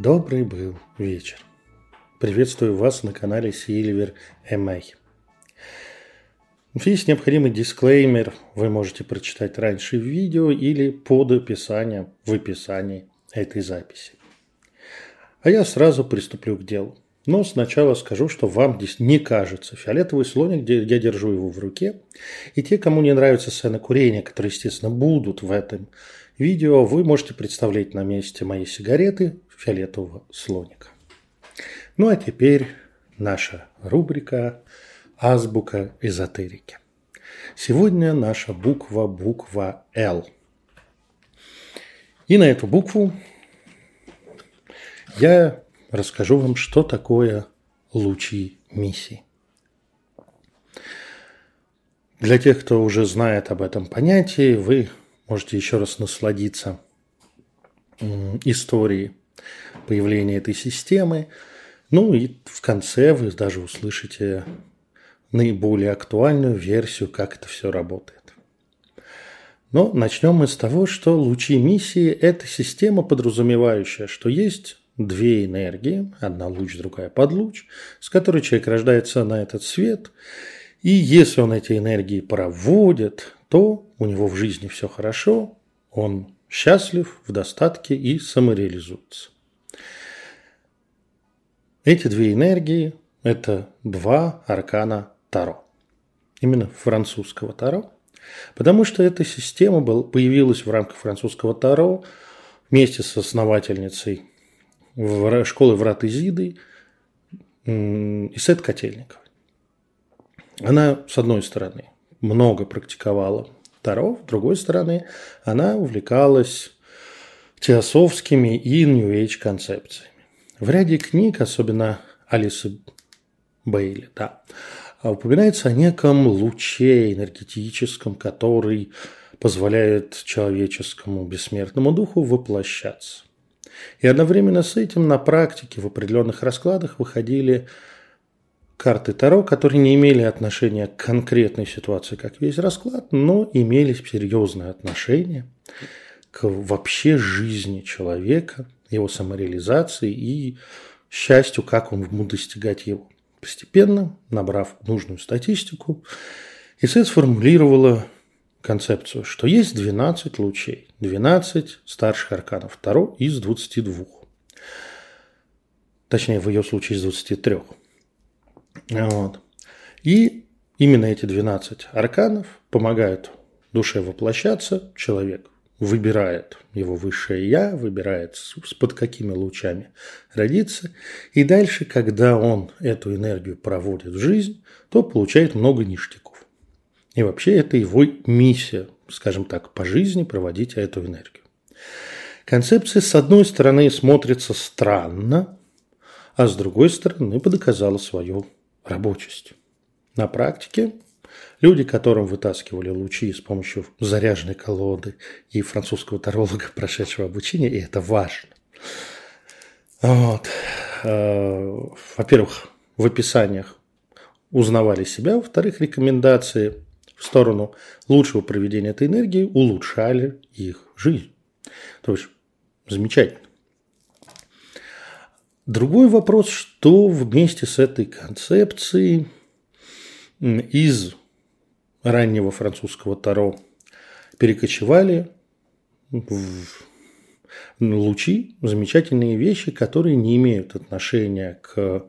Добрый был вечер. Приветствую вас на канале Silver MA. Есть необходимый дисклеймер, вы можете прочитать раньше в видео или под описанием в описании этой записи. А я сразу приступлю к делу. Но сначала скажу, что вам здесь не кажется фиолетовый слоник, где я держу его в руке. И те, кому не нравится сцена курения, которые, естественно, будут в этом видео, вы можете представлять на месте моей сигареты фиолетового слоника. Ну а теперь наша рубрика «Азбука эзотерики». Сегодня наша буква – буква «Л». И на эту букву я расскажу вам, что такое лучи миссии. Для тех, кто уже знает об этом понятии, вы можете еще раз насладиться историей появления этой системы. Ну и в конце вы даже услышите наиболее актуальную версию, как это все работает. Но начнем мы с того, что лучи миссии – это система, подразумевающая, что есть две энергии, одна луч, другая подлуч, с которой человек рождается на этот свет. И если он эти энергии проводит, то у него в жизни все хорошо, он счастлив, в достатке и самореализуется. Эти две энергии – это два аркана Таро. Именно французского Таро. Потому что эта система был, появилась в рамках французского Таро вместе с основательницей школы Врат Изиды Исет Котельникова. Она, с одной стороны, много практиковала Таро, с другой стороны, она увлекалась теософскими и нью-эйдж концепциями. В ряде книг, особенно Алисы Бейли, да, упоминается о неком луче энергетическом, который позволяет человеческому бессмертному духу воплощаться. И одновременно с этим на практике в определенных раскладах выходили карты Таро, которые не имели отношения к конкретной ситуации, как весь расклад, но имели серьезное отношение к вообще жизни человека – его самореализации и счастью, как он будет достигать его. Постепенно, набрав нужную статистику, ИСЭ сформулировала концепцию, что есть 12 лучей, 12 старших арканов Таро из 22. Точнее, в ее случае из 23. Вот. И именно эти 12 арканов помогают душе воплощаться, человек выбирает его высшее «я», выбирает под какими лучами родиться. И дальше, когда он эту энергию проводит в жизнь, то получает много ништяков. И вообще это его миссия, скажем так, по жизни проводить эту энергию. Концепция, с одной стороны, смотрится странно, а с другой стороны, подоказала свою рабочесть. На практике Люди, которым вытаскивали лучи с помощью заряженной колоды и французского таролога, прошедшего обучение, и это важно. Вот. Э, во-первых, в описаниях узнавали себя, во-вторых, рекомендации в сторону лучшего проведения этой энергии улучшали их жизнь. То есть замечательно. Другой вопрос, что вместе с этой концепцией из раннего французского Таро перекочевали в лучи, замечательные вещи, которые не имеют отношения к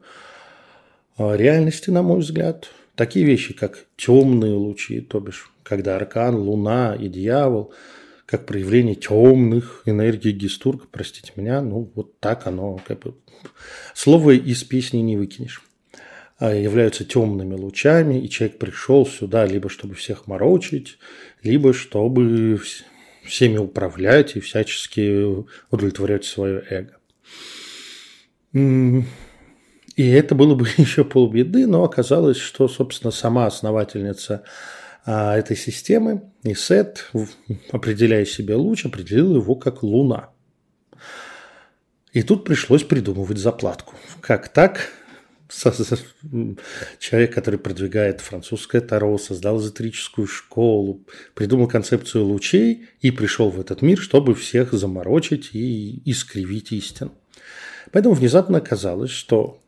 а, реальности, на мой взгляд. Такие вещи, как темные лучи, то бишь, когда аркан, луна и дьявол, как проявление темных энергий Гестурга, простите меня, ну вот так оно, как бы, слово из песни не выкинешь. А, являются темными лучами, и человек пришел сюда либо чтобы всех морочить, либо чтобы всеми управлять и всячески удовлетворять свое эго. И это было бы еще полбеды, но оказалось, что, собственно, сама основательница этой системы, Исет, определяя себе луч, определила его как Луна. И тут пришлось придумывать заплатку. Как так? человек, который продвигает французское таро, создал эзотерическую школу, придумал концепцию лучей и пришел в этот мир, чтобы всех заморочить и искривить истину. Поэтому внезапно оказалось, что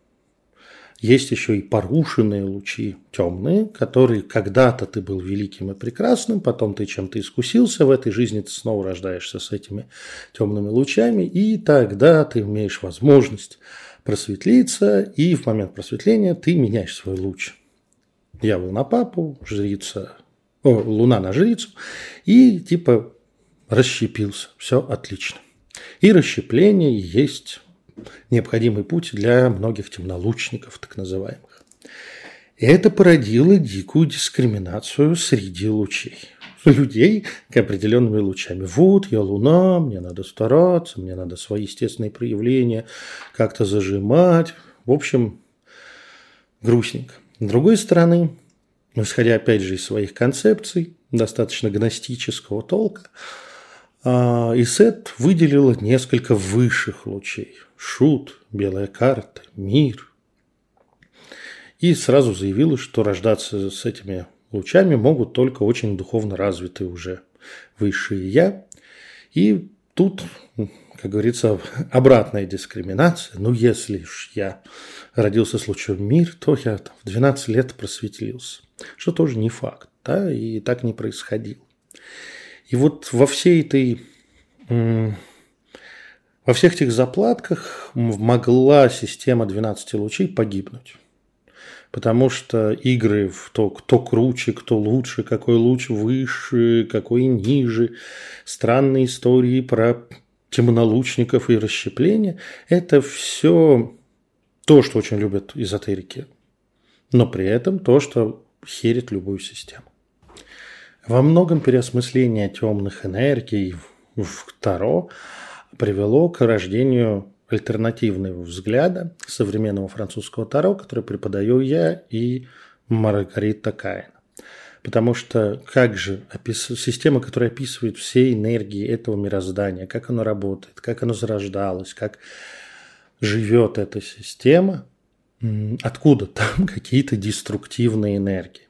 есть еще и порушенные лучи темные, которые когда-то ты был великим и прекрасным, потом ты чем-то искусился, в этой жизни ты снова рождаешься с этими темными лучами, и тогда ты имеешь возможность просветлиться, и в момент просветления ты меняешь свой луч. Я был на папу, жрица, о, луна на жрицу, и типа расщепился. Все отлично. И расщепление есть необходимый путь для многих темнолучников, так называемых. И это породило дикую дискриминацию среди лучей. Людей к определенными лучами. Вот я луна, мне надо стараться, мне надо свои естественные проявления как-то зажимать. В общем, грустненько. С другой стороны, исходя опять же из своих концепций, достаточно гностического толка, Исет выделила несколько высших лучей. Шут, белая карта, мир. И сразу заявила, что рождаться с этими лучами могут только очень духовно развитые уже высшие «я». И тут, как говорится, обратная дискриминация. Ну, если уж я родился с лучом мир, то я там, в 12 лет просветлился. Что тоже не факт, да, и так не происходило. И вот во всей этой во всех этих заплатках могла система 12 лучей погибнуть. Потому что игры в то, кто круче, кто лучше, какой луч выше, какой ниже, странные истории про темнолучников и расщепления – это все то, что очень любят эзотерики, но при этом то, что херит любую систему. Во многом переосмысление темных энергий в Таро привело к рождению альтернативного взгляда современного французского Таро, который преподаю я и Маргарита Каин. Потому что как же опис... система, которая описывает все энергии этого мироздания, как оно работает, как оно зарождалось, как живет эта система, откуда там какие-то деструктивные энергии.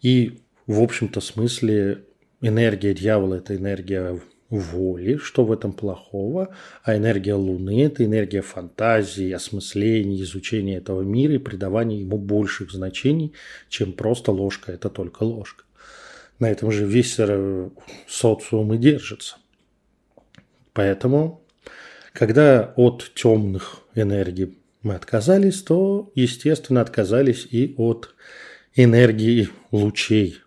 И в общем-то смысле энергия дьявола – это энергия воли, что в этом плохого, а энергия Луны – это энергия фантазии, осмысления, изучения этого мира и придавания ему больших значений, чем просто ложка – это только ложка. На этом же весь э, социум и держится. Поэтому, когда от темных энергий мы отказались, то, естественно, отказались и от энергии лучей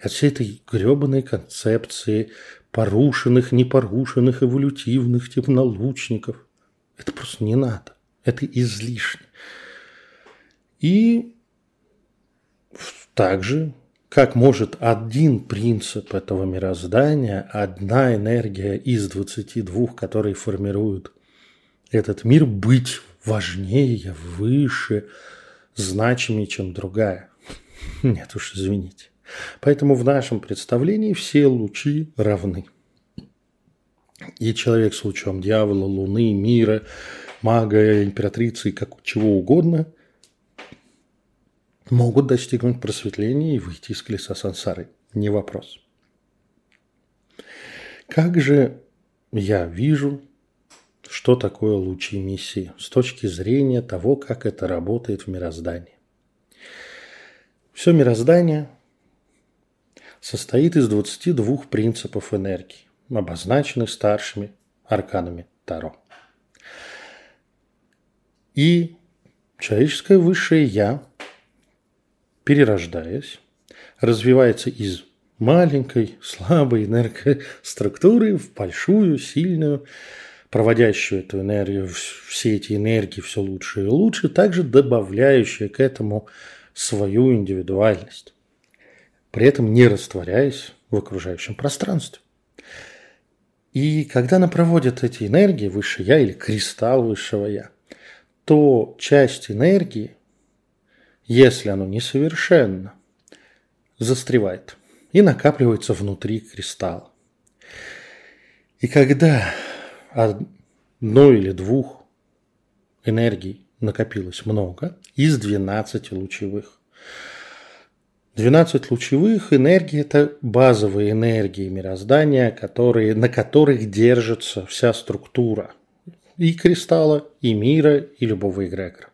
от всей этой гребаной концепции порушенных, непорушенных, эволютивных технолучников. Это просто не надо. Это излишне. И также, как может один принцип этого мироздания, одна энергия из 22, которые формируют этот мир, быть важнее, выше, значимее, чем другая. Нет уж, извините. Поэтому в нашем представлении все лучи равны. И человек с лучом дьявола, луны, мира, мага, императрицы, как чего угодно, могут достигнуть просветления и выйти из колеса сансары. Не вопрос. Как же я вижу, что такое лучи миссии с точки зрения того, как это работает в мироздании? Все мироздание состоит из 22 принципов энергии, обозначенных старшими арканами Таро. И человеческое высшее «я», перерождаясь, развивается из маленькой, слабой энергоструктуры в большую, сильную, проводящую эту энергию, все эти энергии все лучше и лучше, также добавляющую к этому свою индивидуальность при этом не растворяясь в окружающем пространстве. И когда она проводит эти энергии, высшее я или кристалл высшего я, то часть энергии, если оно несовершенно, застревает и накапливается внутри кристалла. И когда одной или двух энергий накопилось много, из 12 лучевых, 12 лучевых энергий – это базовые энергии мироздания, которые, на которых держится вся структура и кристалла, и мира, и любого эгрегора.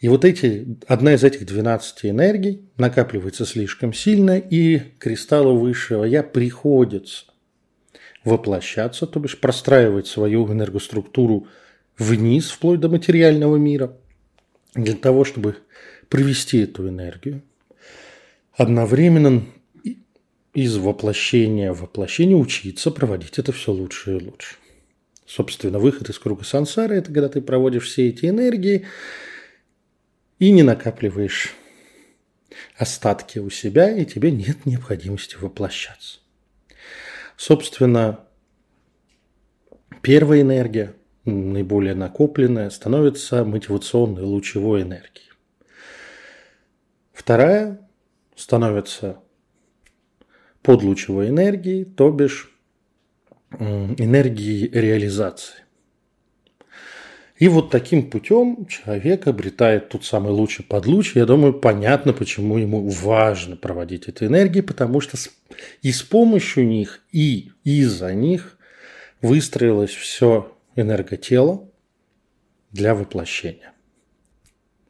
И вот эти, одна из этих 12 энергий накапливается слишком сильно, и кристаллу высшего я приходится воплощаться, то бишь простраивать свою энергоструктуру вниз, вплоть до материального мира, для того, чтобы привести эту энергию. Одновременно из воплощения в воплощение учиться проводить это все лучше и лучше. Собственно, выход из круга сансары – это когда ты проводишь все эти энергии и не накапливаешь остатки у себя, и тебе нет необходимости воплощаться. Собственно, первая энергия, наиболее накопленная, становится мотивационной лучевой энергией. Вторая становится подлучевой энергией, то бишь энергией реализации. И вот таким путем человек обретает тот самый лучший подлуч. Я думаю, понятно, почему ему важно проводить эти энергии, потому что и с помощью них, и из-за них выстроилось все энерготело для воплощения.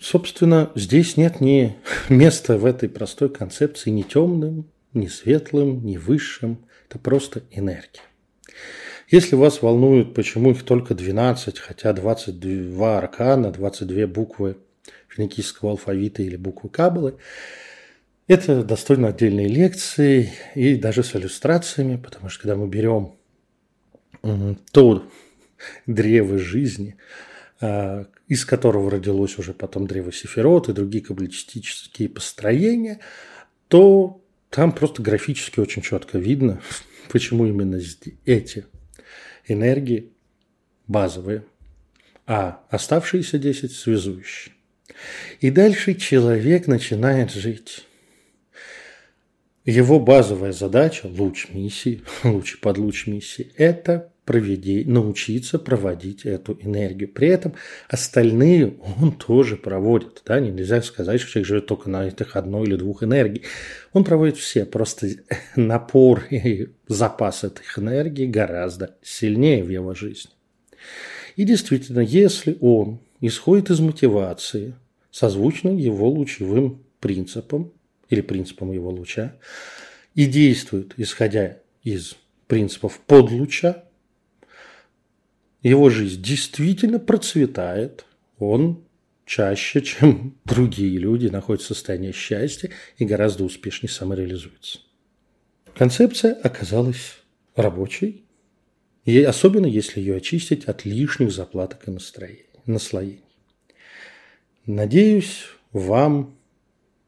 Собственно, здесь нет ни места в этой простой концепции ни темным, ни светлым, ни высшим. Это просто энергия. Если вас волнует, почему их только 12, хотя 22 аркана, 22 буквы финикийского алфавита или буквы Каббалы, это достойно отдельной лекции и даже с иллюстрациями, потому что когда мы берем то древо жизни, из которого родилось уже потом древо Сефирот и другие каббалистические построения, то там просто графически очень четко видно, почему именно эти энергии базовые, а оставшиеся 10 связующие. И дальше человек начинает жить. Его базовая задача, луч миссии, луч под луч миссии, это проведи, научиться проводить эту энергию. При этом остальные он тоже проводит. Да? Нельзя сказать, что человек живет только на этих одной или двух энергий. Он проводит все. Просто напор и запас этих энергий гораздо сильнее в его жизни. И действительно, если он исходит из мотивации, созвучной его лучевым принципам или принципам его луча, и действует, исходя из принципов подлуча, его жизнь действительно процветает, он чаще, чем другие люди, находится в состоянии счастья и гораздо успешнее самореализуется. Концепция оказалась рабочей, и особенно если ее очистить от лишних заплаток и наслоений. Надеюсь, вам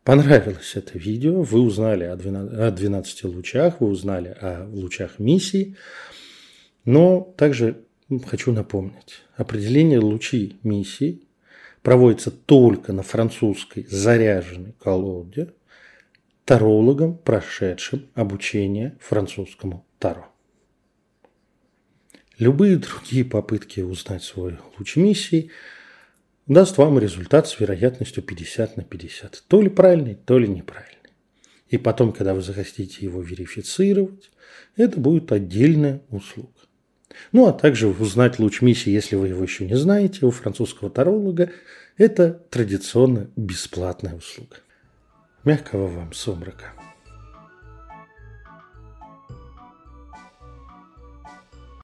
понравилось это видео, вы узнали о 12 лучах, вы узнали о лучах миссии, но также хочу напомнить. Определение лучи миссии проводится только на французской заряженной колоде тарологом, прошедшим обучение французскому таро. Любые другие попытки узнать свой луч миссии даст вам результат с вероятностью 50 на 50. То ли правильный, то ли неправильный. И потом, когда вы захотите его верифицировать, это будет отдельная услуга. Ну, а также узнать луч миссии, если вы его еще не знаете, у французского таролога. Это традиционно бесплатная услуга. Мягкого вам сумрака.